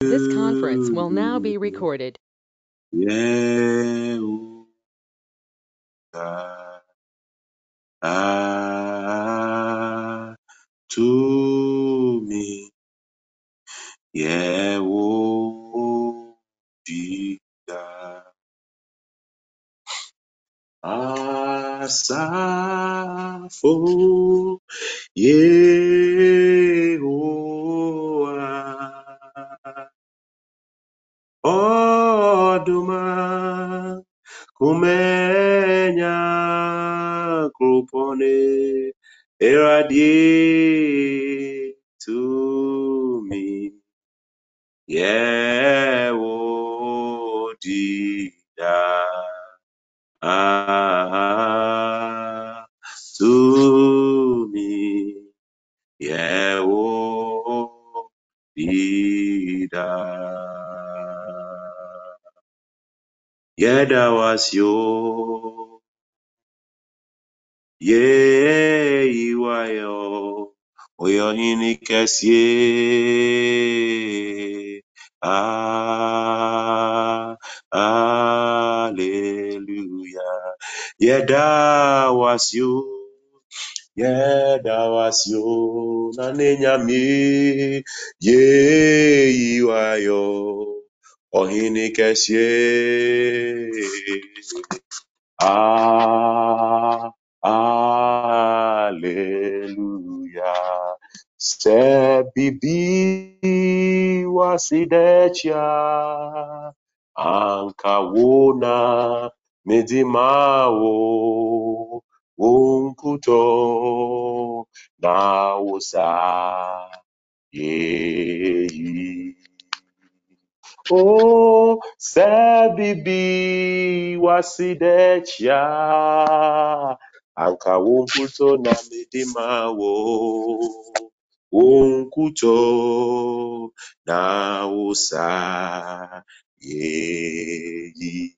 This conference will now be recorded. To me, kumenya kupone eradie to me yewodida ah to me yewodida yeda was yo Ye iwayo oyohini kɛseɛ. Ah, wasio, yɛda wasio, na ne nyame. Ɔhene kɛseɛ. Ah, Alleluia. Se bibi wasidecha ankawona medimao unkuto na yeyi. Oh, Sabibi wasidecha na wo yeyi Okronkro ye ye ye fe Okronkro ye ye ye fe Eja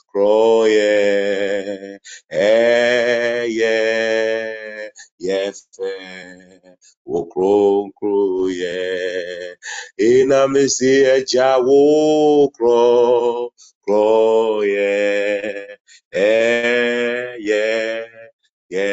kro ye eye ye fe okronkron ye inamisi eja okro kro ye eye ye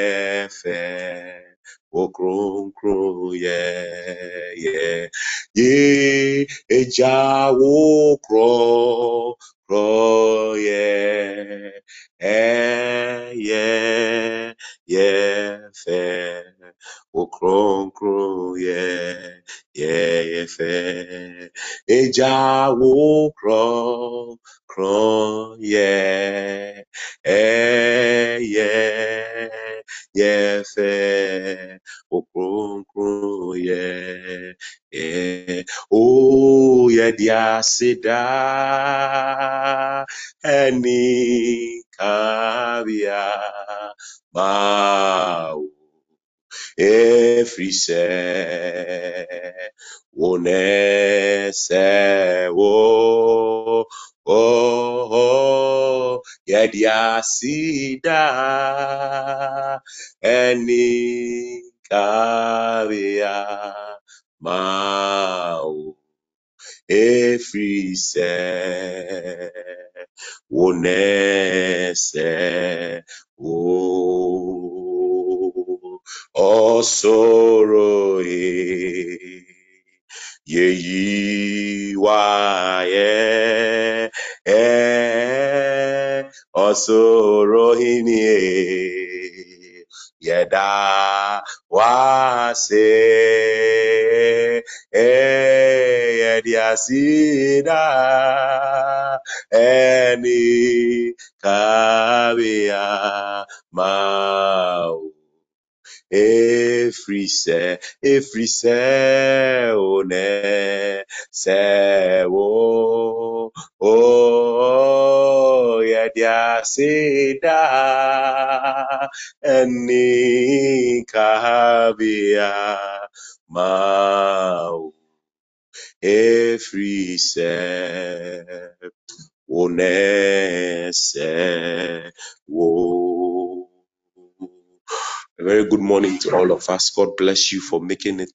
fe Okronkro, yeah, yeah, yeah, ejawo kro, kro, yeah, eh, yeah, yeah, fe, okronkro, yeah, yeah, yeah, fe, ejawo kro, kro, yeah, eh, yeah, yeah, fe okronkron yɛ yɛ o yɛde aseda ɛne kabea ma wo ɛfiri sɛ wo nɛ sɛ wo Oh, yɛde aseda ɛne kabea ma wo ɛfiri sɛ wo nɛ sɛ wo ɔsoro e eh osoro hinie yeda wase eh yedi asida eni kabia mau Efrise, Efrise, one, se, wo, dia seda eni kahabia mau every step onese wo. A very good morning to all of us. God bless you for making it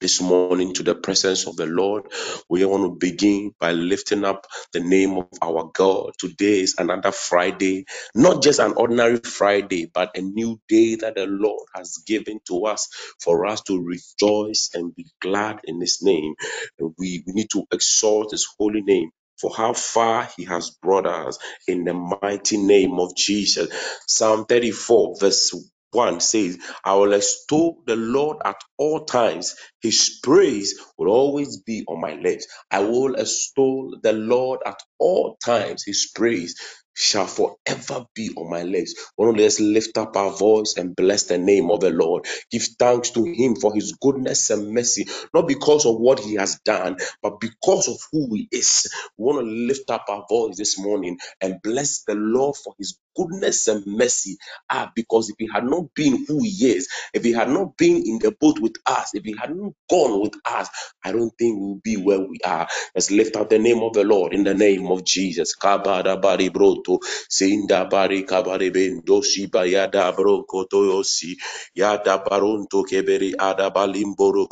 this morning to the presence of the Lord. We want to begin by lifting up the name of our God. Today is another Friday, not just an ordinary Friday, but a new day that the Lord has given to us for us to rejoice and be glad in His name. We, we need to exalt His holy name. For how far he has brought us in the mighty name of Jesus. Psalm 34, verse 1 says, I will extol the Lord at all times his praise will always be on my lips. I will extol the Lord at all times. His praise shall forever be on my lips. One let's lift up our voice and bless the name of the Lord. Give thanks to him for his goodness and mercy, not because of what he has done, but because of who he is. We want to lift up our voice this morning and bless the Lord for his goodness and mercy. Ah, because if he had not been who he is, if he had not been in the boat with us, if he had not gone with us, I don't think we'll be where we are. Let's lift up the name of the Lord in the name of Jesus. Kabada bari broto, sinda bari kabare bendo shiba yada broko toyosi, yada baronto keberi ada balimboro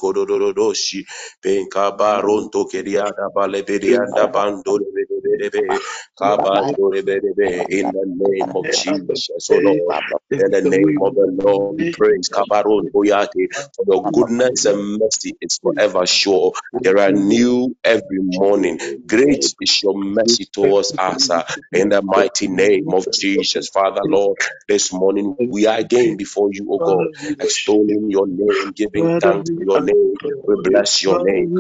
penka baronto keriada baleberi anda bando lebedebedebe, kabando lebedebe, in the name of Jesus, oh Lord. In the name of the Lord, we praise Boyate for your goodness and mercy is forever sure. They are new every morning. Great is your mercy towards us uh, in the mighty name of Jesus. Father, Lord, this morning we are again before you, O God, extolling your name, giving thanks to your name. We bless your name.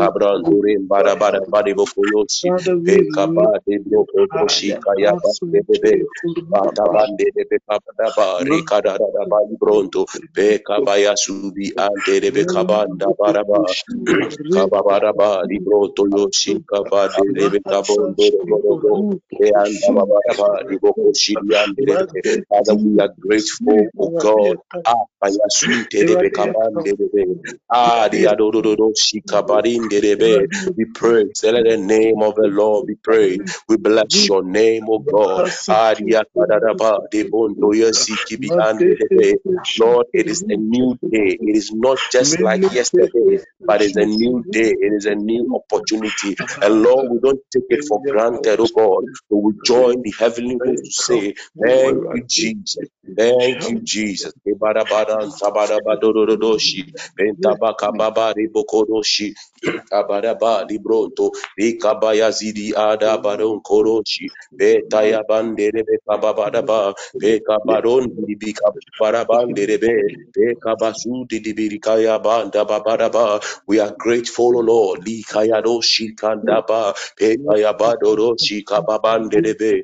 Father, we are grateful, O God. Ah, Ah. We praise, let the name of the Lord. We bless your name, O God. Adia kadadaba, debondo yesi kibi ande debe. Lord, it is a new day. It is not just like yesterday, but it's a new day. It is a new opportunity. And Lord, we don't take it for granted, oh God. But we join the heavenly host to say, Thank you, Jesus. Thank you, Jesus. Kebarabada, tabarabadododoshi, pentabakababa, kabaraba, libronto, rikabaya zidi ada baron bandere be kabaron di bi be be kabasu di di kaya banda babada. We are grateful, O Lord. Li kaya do shi be kaya be.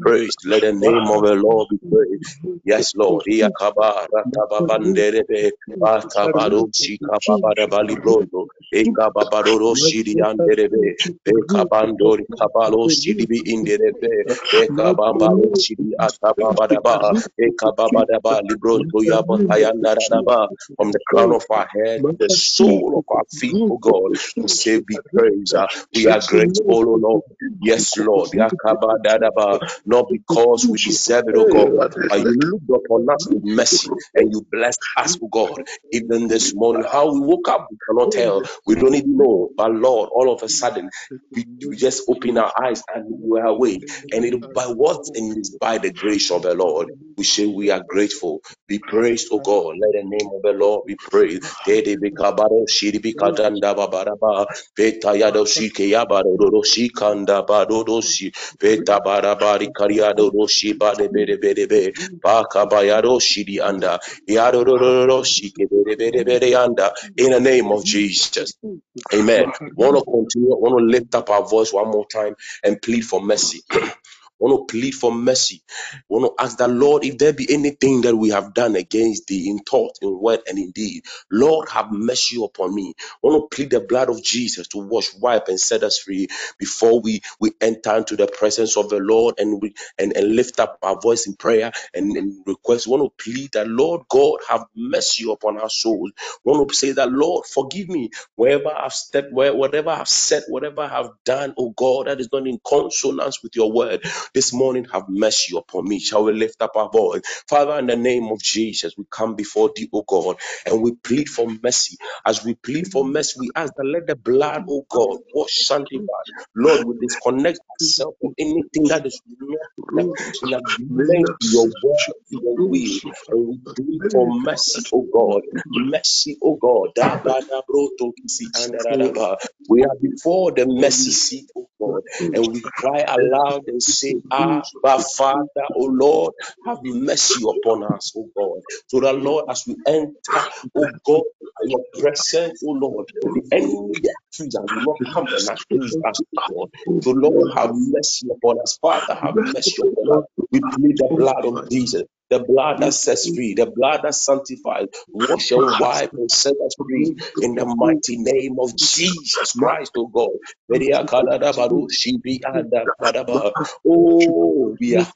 Praised. Let the name of the Lord be praised. Yes, Lord. Iya kaba rata babandere be ba kabaro shi kababada bali brondo. E kababaro shi di andere be. Be kabandori kabalo shi di bi indere be. Ekabambaro Shidi Atababadaba, Yabakayandaraba, from the crown of our head to the sole of our feet, oh God, we say be praised. Uh, We are grateful, oh Lord. Yes, Lord. Not because we deserve it, oh God, but you looked upon us with mercy and you blessed us, oh God. Even this morning, how we woke up, we cannot tell. We don't even know. But Lord, all of a sudden, we, we just open our eyes and we are awake and it by what and it is by the grace of the Lord. We say we are grateful. Be praised, O oh God. Let the name of the Lord be praised. In the name of Jesus. Amen. Want to continue? Want to lift up our voice one more time and plead for mercy. want to plead for mercy. want to ask the Lord if there be anything that we have done against thee in thought, in word, and in deed. Lord, have mercy upon me. want to plead the blood of Jesus to wash, wipe, and set us free before we, we enter into the presence of the Lord and we and, and lift up our voice in prayer and, and request. want to plead that Lord God have mercy upon our souls. want to say that Lord forgive me wherever I've stepped, where whatever I've said, whatever I've done, oh God, that is not in consonance with your word. This morning, have mercy upon me. Shall we lift up our voice? Father, in the name of Jesus, we come before thee, O God, and we plead for mercy. As we plead for mercy, we ask that let the blood, O God, wash, sanctify. Lord, we disconnect ourselves from anything that is not in to your to your will. And we plead for mercy, O God. Mercy, O God. We are before the mercy seat, O God, and we cry aloud and say, Ah, but Father, oh Lord, have mercy upon us, oh God. So that, Lord, as we enter, oh God, your presence, oh Lord, the enemy, the accuser, will not come and accuse us, oh God. So, Lord, have mercy upon us. Father, have mercy upon us. We plead the blood of Jesus. The blood that sets free, the blood that sanctifies, wash and wipe and set us free in the mighty name of Jesus Christ, oh God. Oh, we are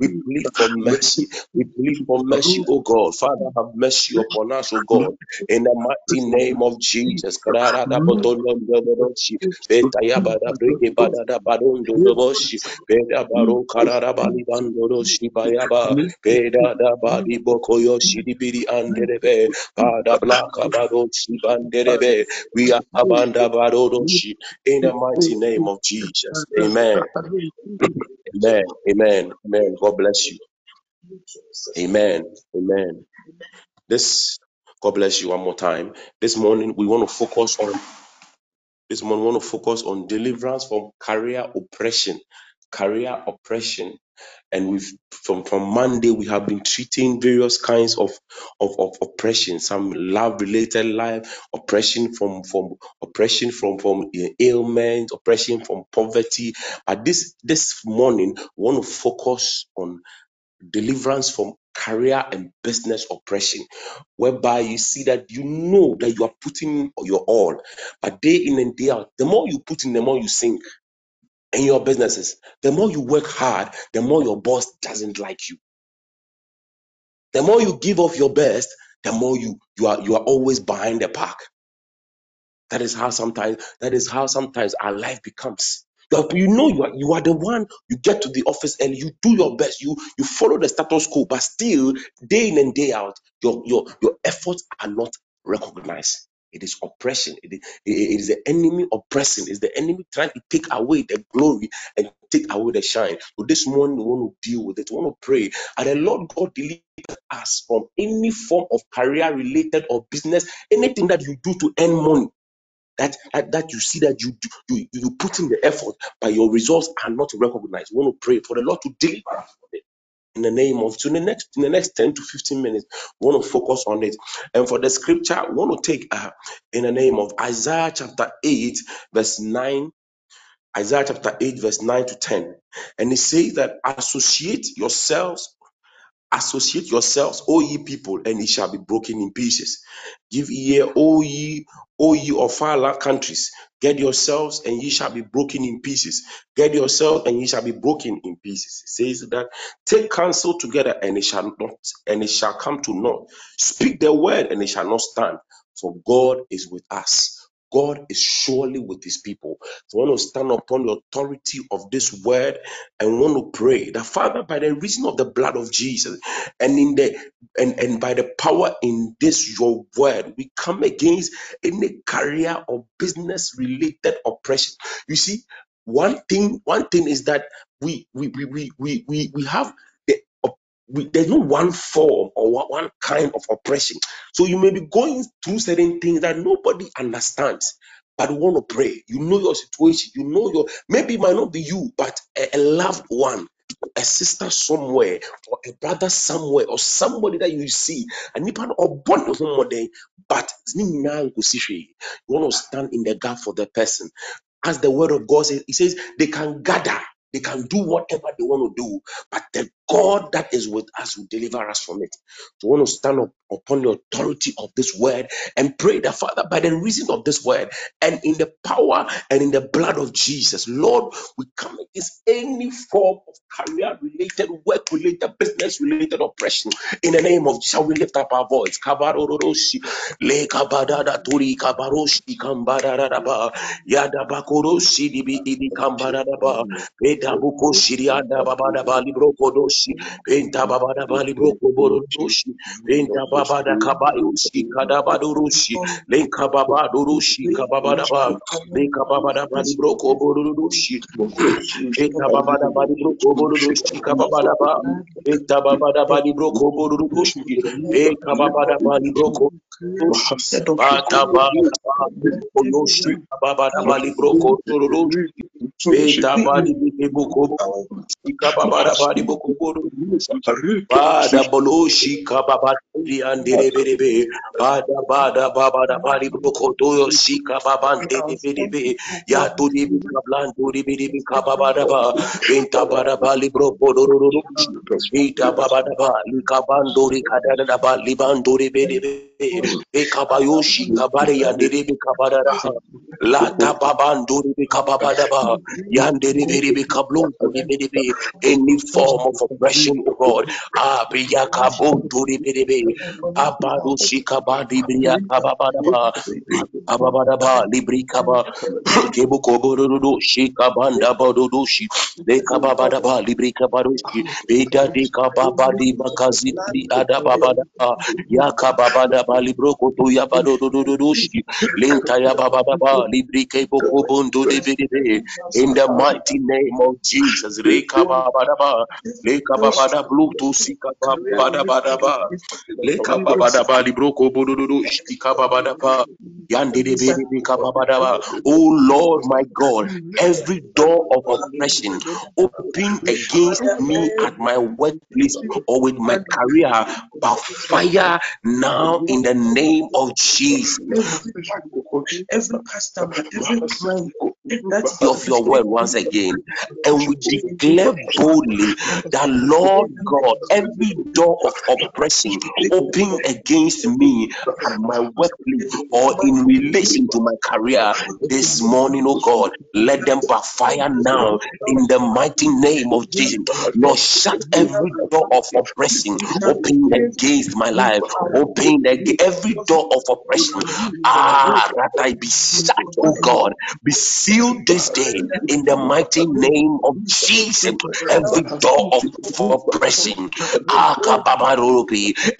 we plead for mercy. We plead for mercy, oh God. Father, have mercy upon us, oh God. In the mighty name of Jesus. Betayabada da badi bokoyo shidibiri anderebe. Bada blaka bado shibanderebe. We are abanda badodo shi. In the mighty name of Jesus. Amen. Amen. Amen. Amen. God bless you. Amen. Amen. This God bless you one more time. This morning we want to focus on this morning we want to focus on deliverance from career oppression. Career oppression. And we've from, from Monday we have been treating various kinds of, of, of oppression, some love related life, oppression from from oppression from from eh, ailment, oppression from poverty. But this this morning we want to focus on deliverance from career and business oppression, whereby you see that you know that you are putting your all, but day in and day out, the more you put in, the more you sink in your businesses. The more you work hard, the more your boss doesn't like you. The more you give off your best, the more you you are you are always behind the pack. That is how sometimes that is how sometimes our life becomes. You know you are you are the one. You get to the office and you do your best. You you follow the status quo, but still day in and day out, your your your efforts are not recognized. It is oppression. It is, it is the enemy oppressing. It's the enemy trying to take away the glory and take away the shine. So this morning we want to deal with it. We want to pray. And the Lord God deliver us from any form of career related or business, anything that you do to earn money that, that that you see that you you you put in the effort, but your results are not recognized. We want to pray for the Lord to deliver us from it in the name of. So in the next in the next ten to fifteen minutes, we want to focus on it. And for the scripture, we want to take uh, in the name of Isaiah chapter eight, verse nine. Isaiah chapter 8, verse 9 to 10. And it says that associate yourselves Associate yourselves, O ye people, and it shall be broken in pieces. Give ear, O ye, O ye of far countries. Get yourselves, and ye shall be broken in pieces. Get yourselves, and ye shall be broken in pieces. It says that take counsel together, and it shall not, and it shall come to naught. Speak the word, and it shall not stand. For God is with us. God is surely with his people. So I want to stand upon the authority of this word and want to pray that Father, by the reason of the blood of Jesus and in the and, and by the power in this your word, we come against any career or business related oppression. You see, one thing, one thing is that we we we we we we, we have we, there's no one form or one kind of oppression. So you may be going through certain things that nobody understands. But we want to pray. You know your situation. You know your maybe it might not be you, but a, a loved one, a sister somewhere, or a brother somewhere, or somebody that you see. And you or born but ne nyinaa nkosi hwee. you want to stand in the gap for the person. As the word of God says, it says they can gather. They can do whatever they want to do, but the God that is with us will deliver us from it. So we want to stand up upon the authority of this word and pray that Father, by the reason of this word and in the power and in the blood of Jesus, Lord, we come against any form of career related, work related, business related oppression. In the name of shall we lift up our voice? Kabaroroshi, le kabadada turi kabaroshi kambararaba, yada dibi ibi kambararaba, Penta buko shirianda doshi. Penta babada bali broko borodoshi. Penta babada kabayushi kadabadurushi. Lenka babadurushi kababada ba. Lenka babada bali broko borodoshi. Penta babada bali broko borodoshi kababada ba. Penta babada bali broko borodoshi. Penta babada bali broko doshi. Bata doshi kababada bali broko. Penta bali broko Ikababara bari bokoboro bada boloshi kababari anderebelebe bada bada babada bari bokotoyo shika babante debelebe ya tudi bikablando debelebe kababara ba. benta bara bali brokodoro Ita babada ba likabando rikadada ba libando debelebe Ekabayoshi kabare yanderebe kabadara Lata babando rebe kababada ba yanderebe kablonto debelebe any form of oppression, oh God. Ah, Biyakabo Turibiribi, Abadu Shikabadi Biyakababadaba, Ababadaba, Librikaba, Kebukoborudu, Shikabanda Badudushi, Lekababadaba, Librikabarushi, Beda Dikababadi Bakazi Adababadaba, Yakababadaba, Libroko to Yabadududushi, Linta Dividibi, in the mighty name of Jesus. Oh Lord my God, every door of oppression open against me at my workplace or with my career by fire now in the name of Jesus. Esse branco. Of your word once again, and we declare boldly that Lord God, every door of oppression open against me at my workplace or in relation to my career this morning, oh God, let them backfire now in the mighty name of Jesus. Lord, shut every door of oppression open against my life, open every door of oppression. Ah, that I be shut, oh God, be sealed this day in the mighty name of Jesus. Every door of oppression, ah,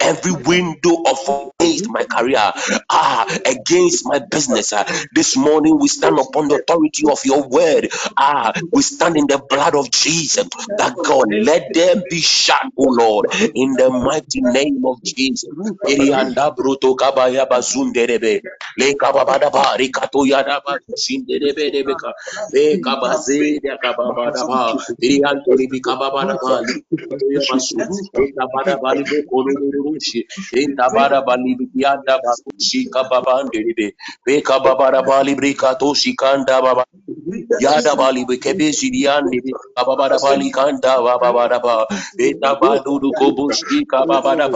every window of against my career, ah, against my business. ah. This morning we stand upon the authority of your word. Ah, we stand in the blood of Jesus. That God, let them be shut, oh Lord, in the mighty name of Jesus. Debeka. Le kabaze de kababada ba. Irianto ribi kababada ba. Likato yabasu. Le kabada ba libo konururushi. Le kabada ba libianda ba shika babanderibe. Le kababada ba librikato shikanda baba. Yada bali bekebe ziriandi kababada bali kanda babada ba. Le tabadu kobushi kababada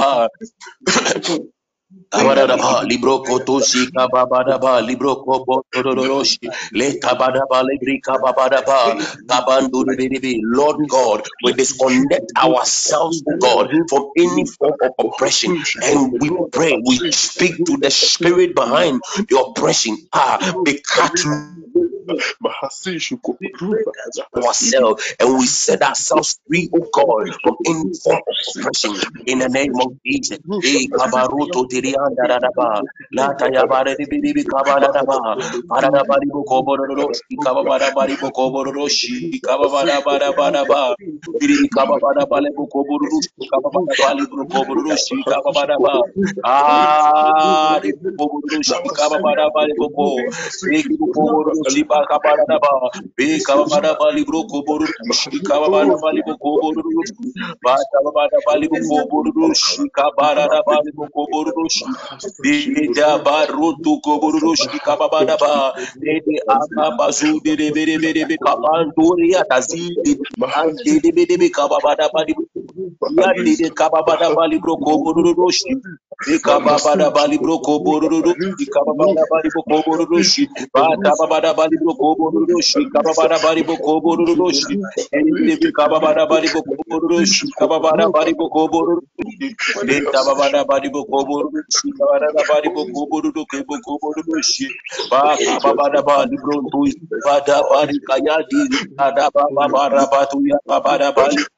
ba. Kabadaba, libro kotoshi kababadaba, libro kobotodoroshi, le kabadaba, libri kababadaba, kabanduribidibi. Lord God, we disconnect ourselves, God, from any form of oppression and we pray, we speak to the spirit behind the oppression. Ah, be cut ourselves and we set ourselves free, oh God, from any form of oppression. In the name of Jesus. Eh, kabaruto tirianda dadaba. Lata yabare di bidi bi kabara daba. Parada bari bo kobororo shi shi kababara bara bara ba. Bale bo kobororo shi kababara bali bo kobororo shi kababara ba. Ah, di bo kobororo shi shi Libro Koboru, Shikabaraba Libro Koboru, Batababa Libro Koboru, Shikabaraba Libro Koboru, Bida Barutu Koboru, Shikababa, Ede Ababazu, de Bede Bede Kabanduria, Tazi, Ante de Bede Kababada Yandi de Kababada Kababada Balibro Koborushi, Kababada Balibo Koborushi, Bata Babada Balibro Koborushi, Kababada Balibo Koborushi, and Kababada Kababada Babada Balibo Koborushi, Kababada Bali Batuya Kababada Bali Bokabaya Babada Bali Bokozidi Yanda Babada Ba Leka Babada Bali Brokururush Ika Babada Bali Brokodusi Banda Babada Ba Yada Babada Bliaka Babada Bali Bika Babada Bali Bokobada Bali Bakabada Ba Ibaka Babada Bali Bokoboda Babada Bali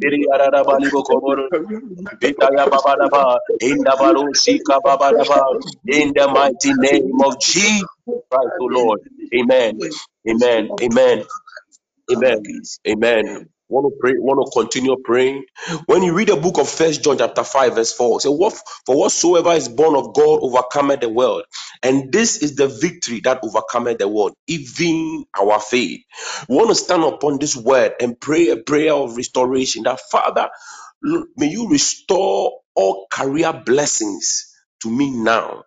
biri yarara bali bokoboro beta yababara ba inda barushi kababara ba in the mighty name of Jesus Christ, O Lord. Amen. Amen. Amen. Amen. Amen. Want to pray, want to continue praying. When you read the book of First John chapter 5, verse 4, say, what for whatsoever is born of God overcometh the world. And this is the victory that overcometh the world, even our faith. We want to stand upon this word and pray a prayer of restoration. That Father, may you restore all career blessings to me now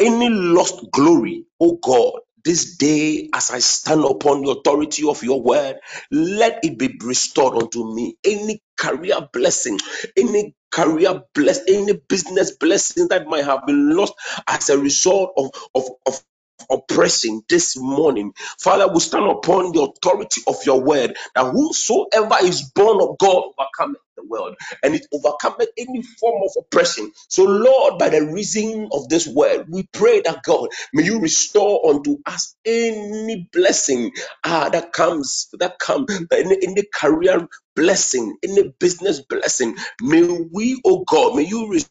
any lost glory, oh God, this day as I stand upon the authority of your word, let it be restored unto me. Any career blessing, any career bless, any business blessing that might have been lost as a result of, of, of oppressing this morning. Father, we stand upon the authority of your word that whosoever is born of God overcometh the world and it overcometh any form of oppression. So, Lord, by the reason of this word, we pray that God may you restore unto us any blessing ah, that comes, that comes, any, any career blessing, any business blessing. May we, oh God, may you restore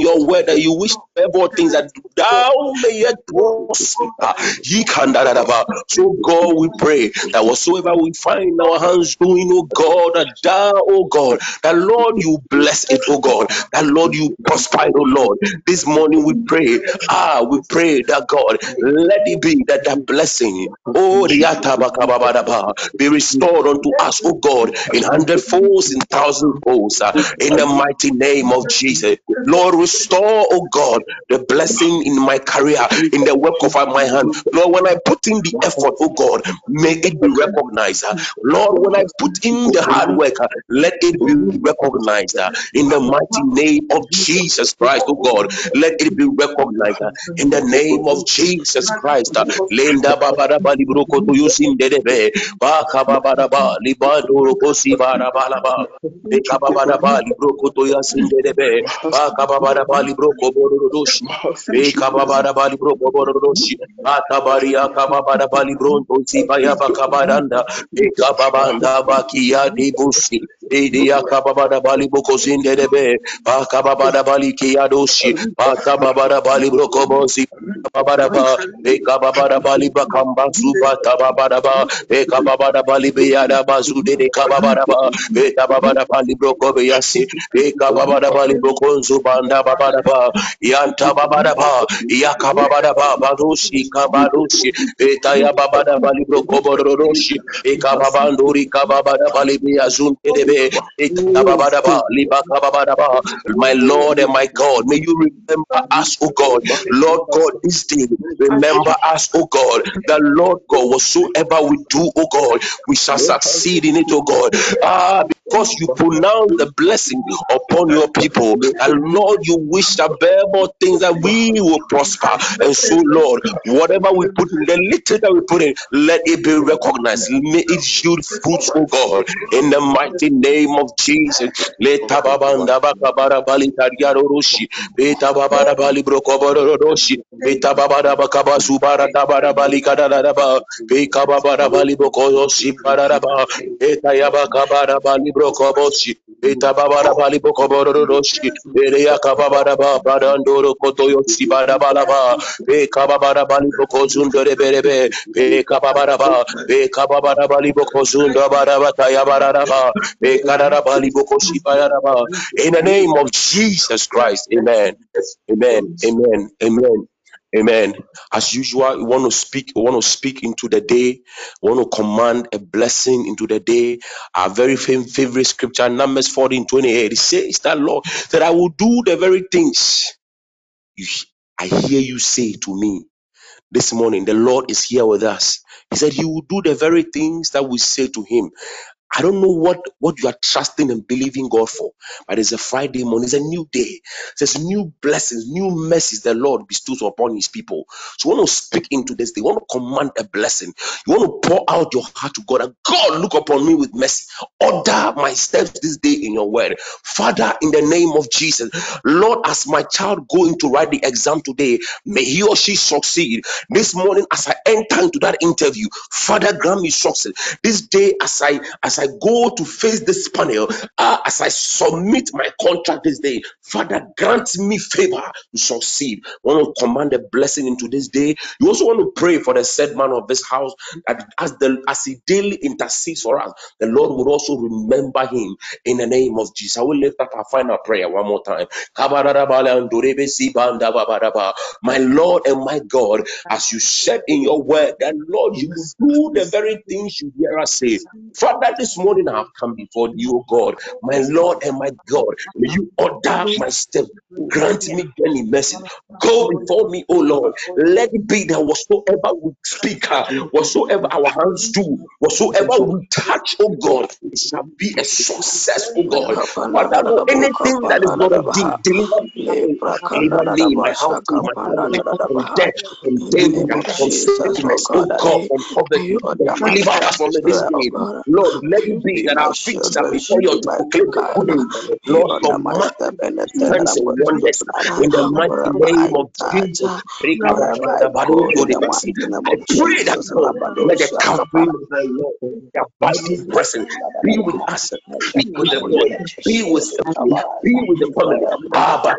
your word that you wish all things that thou mayest ba. So God, we pray that whatsoever we find our hands doing, oh God, that thou, oh God, that Lord you bless it, oh God, that Lord you prosper it, oh Lord. This morning we pray, ah, we pray that God, let it be that that blessing, oh, be restored unto us, oh God, in hundred folds, in thousand ah, in the mighty name of Jesus. Lord, restore, oh God, the blessing in my career, in the work of my hand. Lord, when I put in the effort, oh God, may it be recognized. Lord, when I put in the hard work, let it be recognized in the mighty name of Jesus Christ, oh God. Let it be recognized in the name of Jesus Christ. uh. Lenda babada bali broko to yusin dedebe. Baka babada ba libado rokosi bara balaba. Beka babada ba libro koto yasin dedebe. Baka babada ba libro koborodoshi. Beka babada ba libro koborodoshi. Bata baria kababada ba libro tosi baya bakabaranda. Beka babanda bakia debushi. Edi akababada ba libro kozin dedebe. Baka babada ba likiadoshi. Baka babada ba libro kobosi. Babadaba, Eka Babada Bali Bakamba Suba Tababadaba, Eka Babada Bali Beada Bazu de Kababadaba, Eka Babada Bali Broko Yasi, Eka Babada Bali Broko Zubanda Babadaba, Yanta Babadaba, Yaka Babadaba, Barushi Kabarushi, Eta Yababada Bali Broko Bororoshi, Eka Babanduri Kababada Bali Biazun Edebe, My Lord and my God, may you remember us, O God. Lord God, this day, remember us, O God. The Lord God, whatsoever we do, O God, we shall succeed in it, O God. Ah, because you pronounce the blessing upon your people. And Lord, you wish above all things that we will prosper. And so, Lord, whatever we put in, the little that we put in, let it be recognized. May it yield fruits, oh God, in the mighty name of Jesus. Beta babara bali roshi. Kababara ba barandoro kotoyo si barabalaba. Beka babara bali bokozundere berebe. Beka babara ba. Beka babara bali yabararaba. Beka bali bararaba. In the name of Jesus Christ, Amen. Amen. Amen. Amen. Amen. As usual, we want to speak, we want to speak into the day, we want to command a blessing into the day. Our very fam- favorite scripture, Numbers 14 28, it says that Lord, that I will do the very things you I hear you say to me this morning. The Lord is here with us. He said he will do the very things that we say to him. I don't know what, what you are trusting and believing God for, but it's a Friday morning, it's a new day. There's new blessings, new mercies the Lord bestows upon his people. So you want to speak into this They want to command a blessing, you want to pour out your heart to God. And God, look upon me with mercy. Order my steps this day in your word. Father, in the name of Jesus, Lord, as my child going to write the exam today, may he or she succeed. This morning, as I enter into that interview, Father, grant me success. This day, as I as I go to face this panel, uh, as I submit my contract this day, Father, grant me favor to succeed. I want to command a blessing into this day. You also want to pray for the said man of this house that as the as he daily intercedes for us, the Lord would also remember him in the name of Jesus. I will lift up our final prayer one more time. My Lord and my God, as you said in your word, that Lord, you will do the very things you hear us say. Father, this morning I have come before you, O God, my Lord and my God. May you order my step. Grant me any mercy. Go before me, O Lord. Let it be that whatsoever we speak, uh, whatsoever our hands do, whatsoever we touch, oh God, it shall be a success, oh God. Father, anything that is not of thee, deliver me, deliver me, my household, my family, from death, from danger, name from sickness, God, that God, from poverty. my Deliver us from this day. Lord, let You be that our feet shall be you be oil to my proclaim the good provider. news, You Lord, of in the mighty name of Jesus. I pray that. Let the kapara. of the Lord, the abiding presence be with us, be with the Lord, be with the be with the family. Ah, but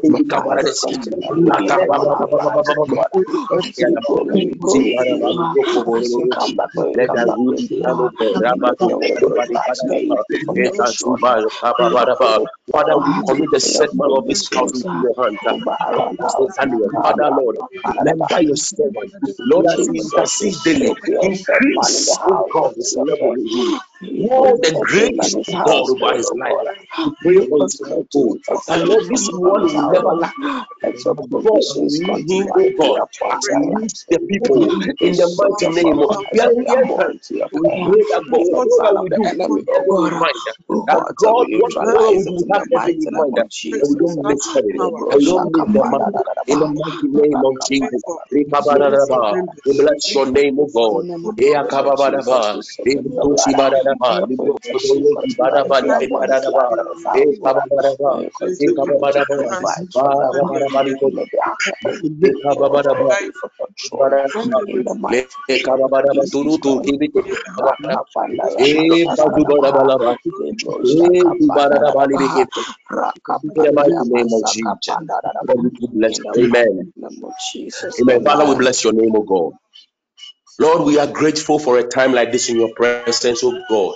come the back will with be you. done, O God. Anything we put it back, may you put protection. May your favor Father, we commit the May your set man of this house into uh, your hands. over around us. Daniel, Father Lord, Kanada, remember your servant. Lord, intercedes Jesus, daily, if your third man in the increase, oh God, of his your level faith, in you. you All the grace of God over his life. Pray You his continue. And Lord, this him and his morning will never lack. household. Let your God provisions will lead him, continually God, upon as he their leads lives. the people in the mighty name of prophets we are and their here. more into your We care. pray that God, whatever we do, we enemy, keep heaven in God, mind. That God, to God, be whatever we do, in have the in name mind. And we don't miss heaven. We don't miss the In the mighty name of Jesus. We bless your name, O God. In the mighty Ea name of Jesus, kababadaba, we soak your tusi blood. May badadaba, your libro protection kotoyo di continually badaba be di upon his life bekadadaba, and his ea household. kababadaba, May you ea continue to kababadaba, provide for them. badabadaba di May they have ea everything over kababadaba, free for control. badadaba, In the mighty ea name of kababadaba Jesus turutu Christ. kibite kababadaba, Rakapanda ea Yabasaraba. bazubadaba, Lebro ea Shakapanda kubadaba di Rabaha. bekete. In the Rakapanda mighty name of Jesus. Yabasakapanda Rabaha. Lord, we bless. In the mighty Amen. name of Jesus. Amen. Father, we bless your name, O God. Lord, we are grateful for a time like this in your presence, O God.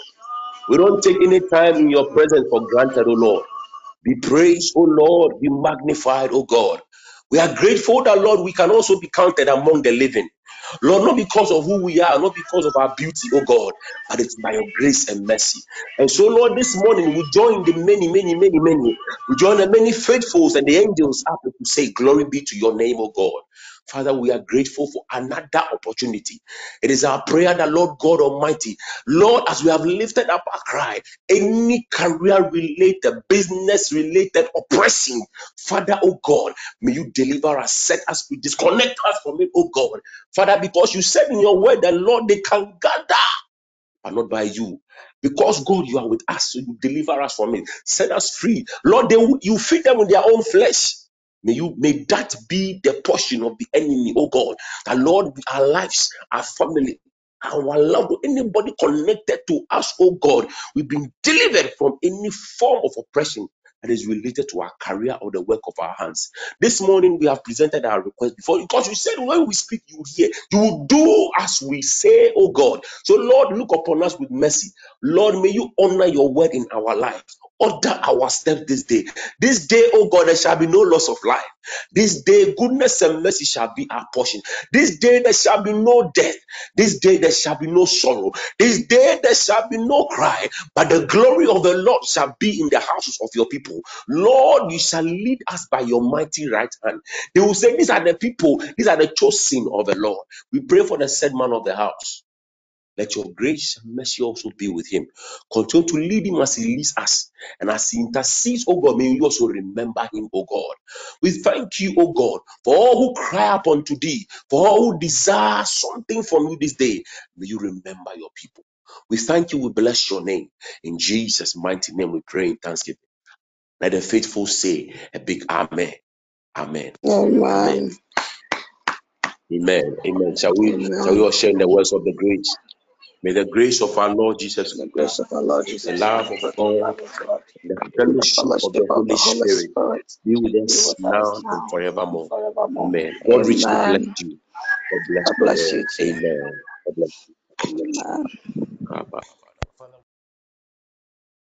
We don't take any time in your presence for granted, O Lord. Be praised, O oh Lord. Be magnified, O God. We are grateful that, Lord, we can also be counted among the living. Lord, not because of who we are, not because of our beauty, oh God, but it's by your grace and mercy. And so, Lord, this morning we join the many, many, many, many. We join the many faithfuls and the angels up to say, Glory be to your name, oh God. Father, we are grateful for another opportunity. It is our prayer that, Lord God Almighty, Lord, as we have lifted up our cry, any career related, business related oppressing, Father, oh God, may you deliver us, set us free, disconnect us from it, oh God. Father, because you said in your word that, Lord, they can gather but not by you. Because God, you are with us, so you deliver us from it. Set us free. Lord, they, you feed them with their own flesh. May you may that be the portion of the enemy, oh God. That Lord, our lives, our family, our loved anybody connected to us, oh God, we've been delivered from any form of oppression that is related to our career or the work of our hands. This morning we have presented our request before because you said when we speak, you will hear. You will do as we say, oh God. So, Lord, look upon us with mercy. Lord, may you honor your word in our life. Order our steps this day. This day, oh God, there shall be no loss of life. This day, goodness and mercy shall be our portion. This day, there shall be no death. This day, there shall be no sorrow. This day, there shall be no cry. But the glory of the Lord shall be in the houses of your people. Lord, you shall lead us by your mighty right hand. They will say, These are the people, these are the chosen of the Lord. We pray for the said man of the house. Let your grace and mercy also be with him. Continue to lead him as he leads us. And as he intercedes, oh God, may you also remember him, oh God. We thank you, oh God, for all who cry upon thee, for all who desire something from you this day. May you remember your people. We thank you, we bless your name. In Jesus' mighty name, we pray in thanksgiving. Let the faithful say a big amen. Amen. Amen. Amen. Amen. Amen. Shall we shall we all share in the words of the grace? May the grace of our Lord Jesus The grace of our Lord Jesus the love of God, the fellowship of the Holy Spirit be with us now and forevermore. Amen. God richly bless you. God bless you bless all. you too. Amen. God bless you. Amen.